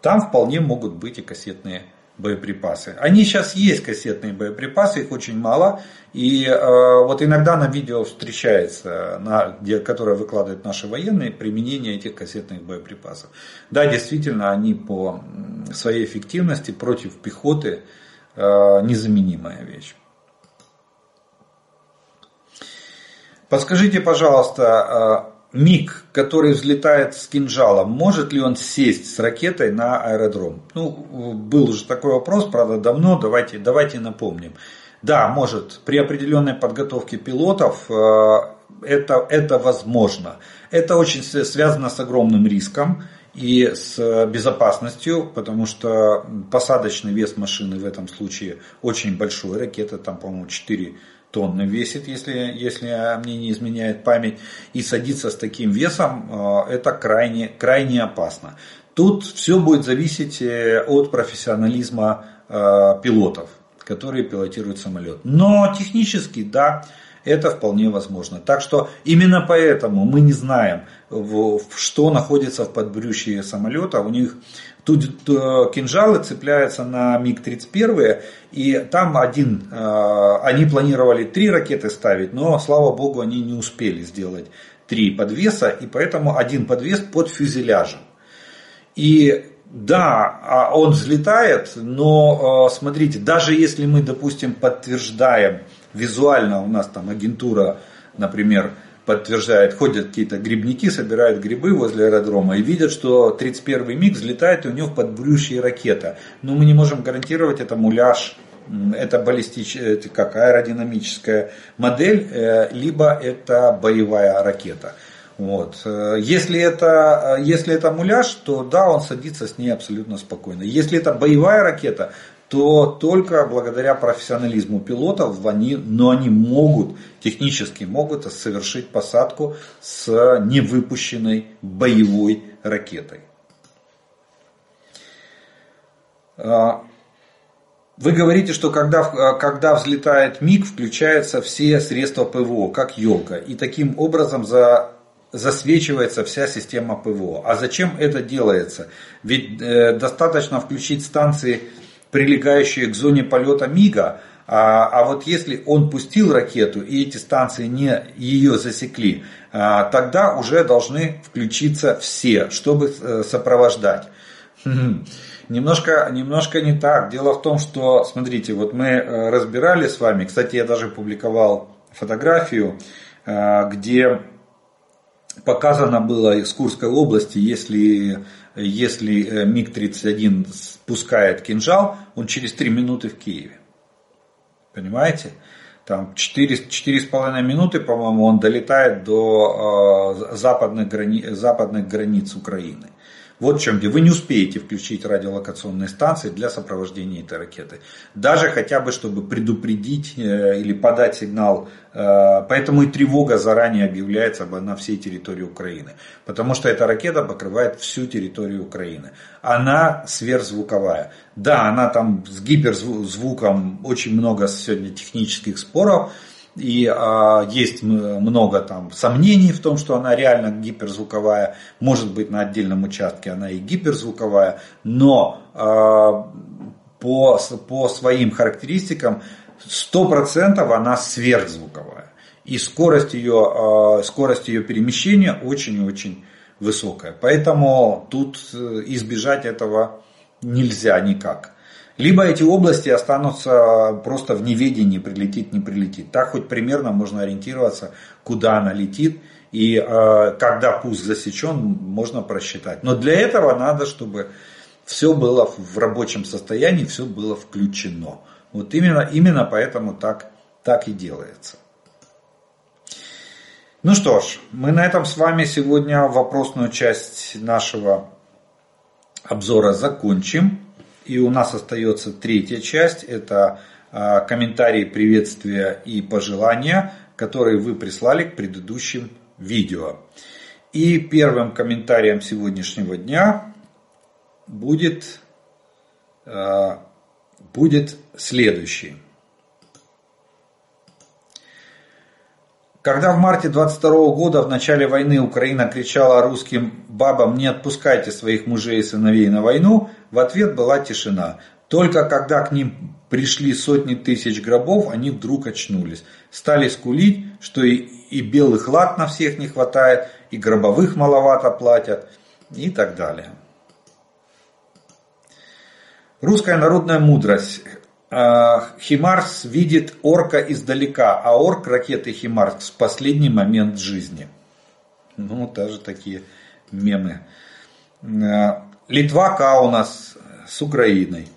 Там вполне могут быть и кассетные боеприпасы. Они сейчас есть кассетные боеприпасы, их очень мало. И э, вот иногда на видео встречается, на, где, которое выкладывают наши военные, применение этих кассетных боеприпасов. Да, действительно, они по своей эффективности против пехоты незаменимая вещь. Подскажите, пожалуйста, э, МиГ, который взлетает с кинжалом, может ли он сесть с ракетой на аэродром? Ну, был уже такой вопрос, правда, давно, давайте, давайте напомним. Да, может, при определенной подготовке пилотов э, это, это возможно. Это очень связано с огромным риском и с безопасностью, потому что посадочный вес машины в этом случае очень большой. Ракета там, по-моему, 4 тонны весит, если, если мне не изменяет память. И садиться с таким весом э, это крайне, крайне опасно. Тут все будет зависеть э, от профессионализма э, пилотов, которые пилотируют самолет. Но технически, да, это вполне возможно. Так что именно поэтому мы не знаем, что находится в подбрюшье самолета. У них тут э, кинжалы цепляются на МиГ-31, и там один, э, они планировали три ракеты ставить, но, слава богу, они не успели сделать три подвеса, и поэтому один подвес под фюзеляжем. И да, а он взлетает, но э, смотрите, даже если мы, допустим, подтверждаем визуально у нас там агентура, например, подтверждает, ходят какие-то грибники, собирают грибы возле аэродрома и видят, что 31-й МиГ взлетает и у него подбрюшье ракета. Но мы не можем гарантировать, это муляж, это баллистическая, как аэродинамическая модель, э, либо это боевая ракета. Вот. Э, если, это, э, если это муляж, то да, он садится с ней абсолютно спокойно. Если это боевая ракета, то только благодаря профессионализму пилотов они, но они могут, технически могут совершить посадку с невыпущенной боевой ракетой. А, вы говорите, что когда, когда взлетает МиГ, включаются все средства ПВО, как елка. И таким образом за засвечивается вся система ПВО. А зачем это делается? Ведь э, достаточно включить станции, прилегающие к зоне полета МИГа, а, а вот если он пустил ракету и эти станции не ее засекли, а, тогда уже должны включиться все, чтобы э, сопровождать. Немножко, немножко не так. Дело в том, что, смотрите, вот мы э, разбирали с вами, кстати, я даже публиковал фотографию, э, где показано было из Курской области, если, если МиГ-31 спускает кинжал, он через 3 минуты в Киеве. Понимаете? Там 4,5 минуты, по-моему, он долетает до э, западных, грани, западных границ Украины. Вот в чем где. Вы не успеете включить радиолокационные станции для сопровождения этой ракеты. Даже хотя бы, чтобы предупредить э, или подать сигнал. Э, поэтому и тревога заранее объявляется на всей территории Украины. Потому что эта ракета покрывает всю территорию Украины. Она сверхзвуковая. Да, она там с гиперзвуком, очень много сегодня технических споров. И а, есть много там сомнений в том, что она реально гиперзвуковая. Может быть на отдельном участке она и гиперзвуковая. Но а, по, по своим характеристикам 100% она сверхзвуковая. И скорость ее, а, скорость ее перемещения очень-очень высокая. Поэтому тут э, избежать этого нельзя никак. Либо эти области останутся просто в неведении, прилетит, не прилетит. Так хоть примерно можно ориентироваться, куда она летит. И э, когда пуск засечен, можно просчитать. Но для этого надо, чтобы все было в рабочем состоянии, все было включено. Вот именно, именно поэтому так, так и делается. Ну что ж, мы на этом с вами сегодня вопросную часть нашего обзора закончим. И у нас остается третья часть, это а, комментарии, приветствия и пожелания, которые вы прислали к предыдущим видео. И первым комментарием сегодняшнего дня будет, а, будет следующий. Когда в марте 22 года в начале войны Украина кричала русским бабам «не отпускайте своих мужей и сыновей на войну», в ответ была тишина. Только когда к ним пришли сотни тысяч гробов, они вдруг очнулись. Стали скулить, что и, и белых лад на всех не хватает, и гробовых маловато платят, и так далее. Русская народная мудрость. А, Химарс видит орка издалека, а орк ракеты Химарс в последний момент жизни. Ну, даже такие мемы. Литва Каунас с Украиной.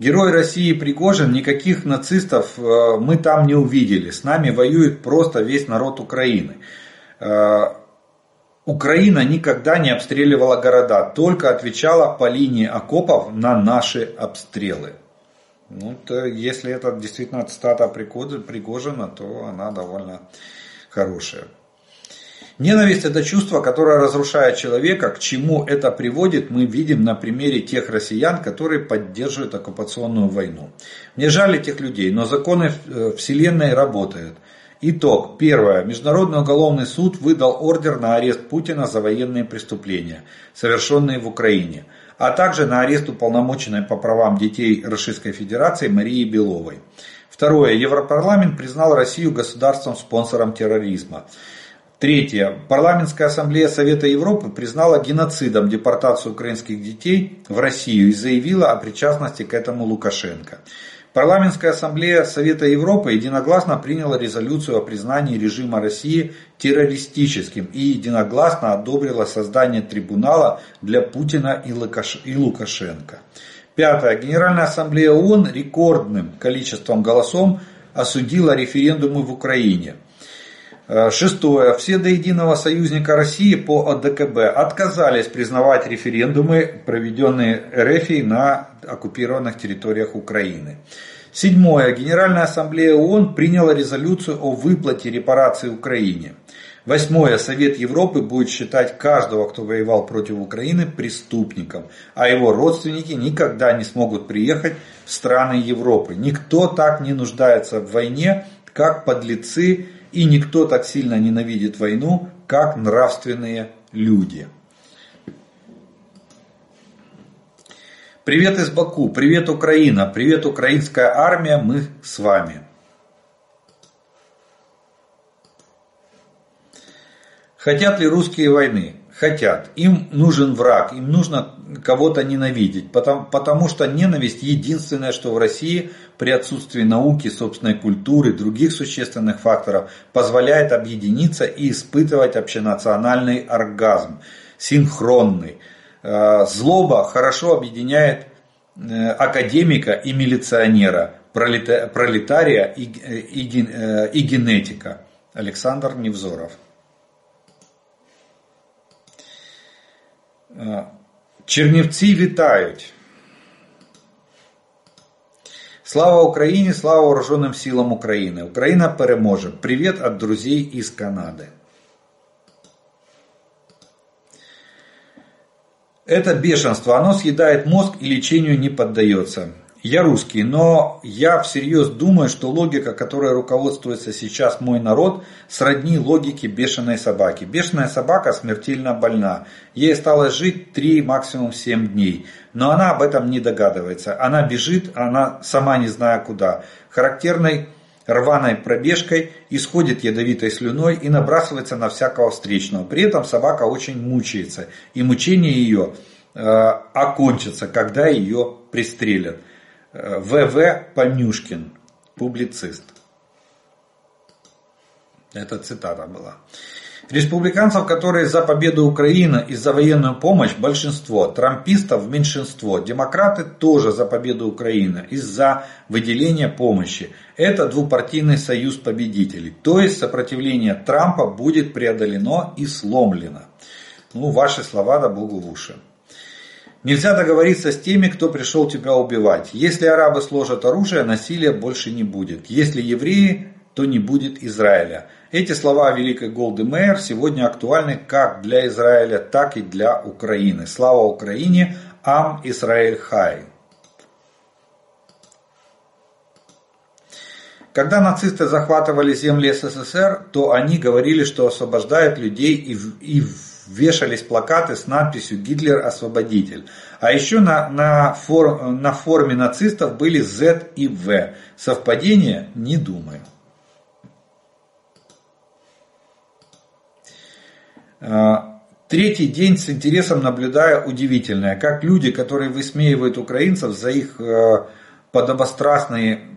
Герой России Пригожин, никаких нацистов а, мы там не увидели. С нами воюет просто весь народ Украины. Украина никогда не обстреливала города, только отвечала по линии окопов на наши обстрелы. Ну, то, если это действительно цитата Пригожина, то она довольно хорошая. Ненависть – это чувство, которое разрушает человека. К чему это приводит, мы видим на примере тех россиян, которые поддерживают оккупационную войну. Мне жаль этих людей, но законы э, Вселенной работают. Итог. Первое. Международный уголовный суд выдал ордер на арест Путина за военные преступления, совершенные в Украине, а также на арест уполномоченной по правам детей Российской Федерации Марии Беловой. Второе. Европарламент признал Россию государством-спонсором терроризма. Третье. Парламентская ассамблея Совета Европы признала геноцидом депортацию украинских детей в Россию и заявила о причастности к этому Лукашенко. Парламентская ассамблея Совета Европы единогласно приняла резолюцию о признании режима России террористическим и единогласно одобрила создание трибунала для Путина и Лукашенко. Пятое. Генеральная ассамблея ООН рекордным количеством голосов осудила референдумы в Украине. Э, шестое. Все до единого союзника России по ОДКБ отказались признавать референдумы, проведенные РФ на оккупированных территориях Украины. Седьмое. Генеральная ассамблея ООН приняла резолюцию о выплате репараций Украине. Восьмое. Совет Европы будет считать каждого, кто воевал против Украины, преступником, а его родственники никогда не смогут приехать в страны Европы. Никто так не нуждается в войне, как подлецы, и никто так сильно ненавидит войну, как нравственные люди. Привет из Баку, привет Украина, привет украинская армия, мы с вами. Хотят ли русские войны? Хотят. Им нужен враг, им нужно кого-то ненавидеть, потому, потому что ненависть единственное, что в России при отсутствии науки, собственной культуры, других существенных факторов позволяет объединиться и испытывать общенациональный оргазм, синхронный. Э, злоба хорошо объединяет э, академика и милиционера, пролетария и, и, э, и генетика. Александр Невзоров. Чернівці вітають. Слава Україні, слава Вооруженным силам України. Україна переможе. Привет от друзей из Канады. Это бешенство, оно съедает мозг и лечению не поддается. Я русский, но я всерьез думаю, что логика, которой руководствуется сейчас мой народ, сродни логике бешеной собаки. Бешеная собака смертельно больна. Ей осталось жить 3, максимум 7 дней. Но она об этом не догадывается. Она бежит, она сама не зная куда. Характерной рваной пробежкой, исходит ядовитой слюной и набрасывается на всякого встречного. При этом собака очень мучается, и мучение ее э, окончится, когда ее пристрелят. В.В. Понюшкин, публицист. Это цитата была. Республиканцев, которые за победу Украины и за военную помощь, большинство. Трампистов меньшинство. Демократы тоже за победу Украины и за выделение помощи. Это двупартийный союз победителей. То есть сопротивление Трампа будет преодолено и сломлено. Ну, ваши слова да Богу в уши. Нельзя договориться с теми, кто пришел тебя убивать. Если арабы сложат оружие, насилия больше не будет. Если евреи, то не будет Израиля. Эти слова великой Голды Мейер сегодня актуальны как для Израиля, так и для Украины. Слава Украине, Ам Исраэль Хай. Когда нацисты захватывали земли СССР, то они говорили, что освобождают людей и, и вешались плакаты с надписью «Гитлер освободитель». А еще на, на, фор, на форме нацистов были Z и V. Совпадение? Не думаю. А, третий день с интересом наблюдая удивительное, как люди, которые высмеивают украинцев за их э, подобострастные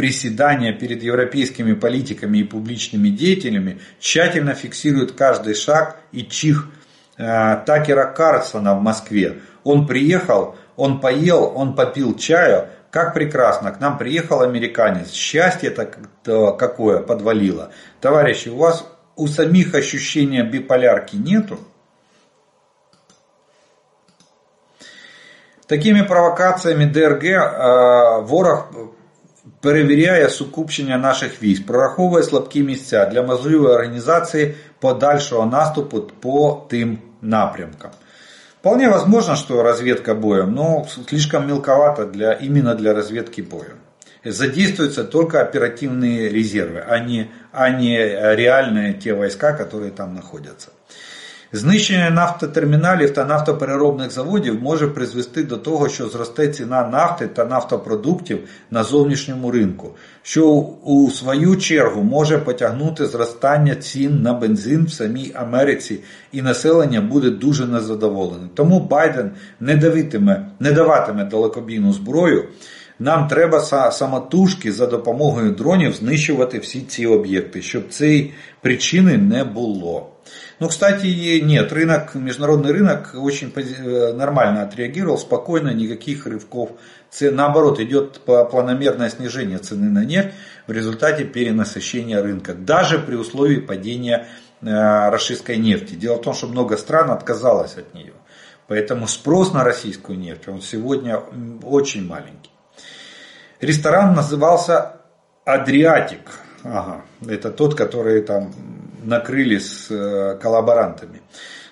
приседания перед европейскими политиками и публичными деятелями, тщательно фиксируют каждый шаг и чих э, Такера Карлсона в Москве. Он приехал, он поел, он попил чаю, как прекрасно, к нам приехал американец, счастье-то какое подвалило. Товарищи, у вас у самих ощущения биполярки нету, Такими провокаціями ДРГ э, ворог перевіряє сукупчення наших військ, прораховує слабкі місця для можливої організації подальшого наступу по тим напрямкам. Вполне возможно, что разведка боем, но слишком мелковато для, именно для разведки боем задействуются только оперативные резервы, а не, а не реальные те войска, которые там находятся. Знищення нафтотерміналів та нафтопереробних заводів може призвести до того, що зросте ціна нафти та нафтопродуктів на зовнішньому ринку, що у свою чергу може потягнути зростання цін на бензин в самій Америці і населення буде дуже незадоволене. Тому Байден не давитиме, не даватиме далекобійну зброю. Нам треба самотужки за допомогою дронів знищувати всі ці об'єкти, щоб цієї причини не було. Ну, кстати, нет, рынок, международный рынок очень э, нормально отреагировал, спокойно, никаких рывков. Наоборот, идет планомерное снижение цены на нефть в результате перенасыщения рынка, даже при условии падения э, российской нефти. Дело в том, что много стран отказалось от нее. Поэтому спрос на российскую нефть, он сегодня очень маленький. Ресторан назывался Адриатик. Ага, это тот, который там накрыли с э, коллаборантами.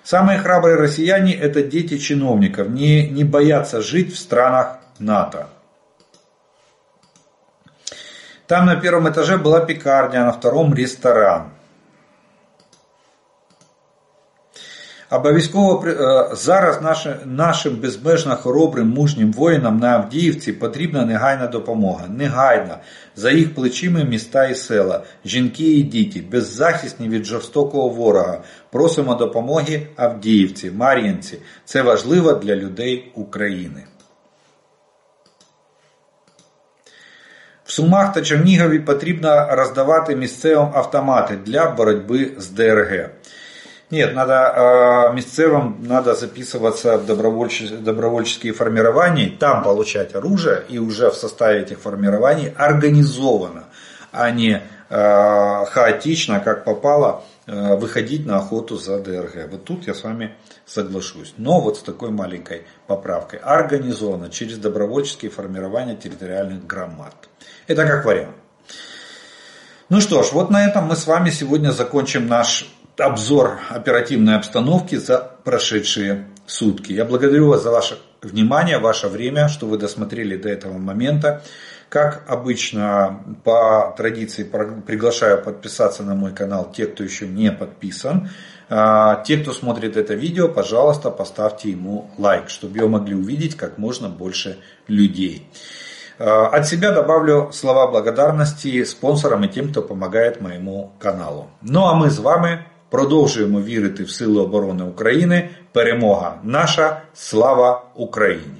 Самые храбрые россияне это дети чиновников, не, не боятся жить в странах НАТО. Там на первом этаже была пекарня, а на втором ресторан. Обов'язково зараз нашим безмежно хоробрим мужнім воїнам на Авдіївці потрібна негайна допомога. Негайна. За їх плечима міста і села, жінки і діти, беззахисні від жорстокого ворога. Просимо допомоги Авдіївці, Мар'їнці. Це важливо для людей України. В Сумах та Чернігові потрібно роздавати місцевим автомати для боротьби з ДРГ. Нет, надо э, місцевым надо записываться в добровольческие, добровольческие формирования, там получать оружие и уже в составе этих формирований организованно, а не э, хаотично, как попало, э, выходить на охоту за ДРГ. Вот тут я с вами соглашусь. Но вот с такой маленькой поправкой. Организованно через добровольческие формирования территориальных громад. Это как вариант. Ну что ж, вот на этом мы с вами сегодня закончим наш обзор оперативной обстановки за прошедшие сутки. Я благодарю вас за ваше внимание, ваше время, что вы досмотрели до этого момента. Как обычно, по традиции приглашаю подписаться на мой канал те, кто еще не подписан. А, те, кто смотрит это видео, пожалуйста, поставьте ему лайк, чтобы его могли увидеть как можно больше людей. А, от себя добавлю слова благодарности спонсорам и тем, кто помогает моему каналу. Ну а мы с вами Продовжуємо вірити в Сили оборони України. Перемога наша! Слава Україні!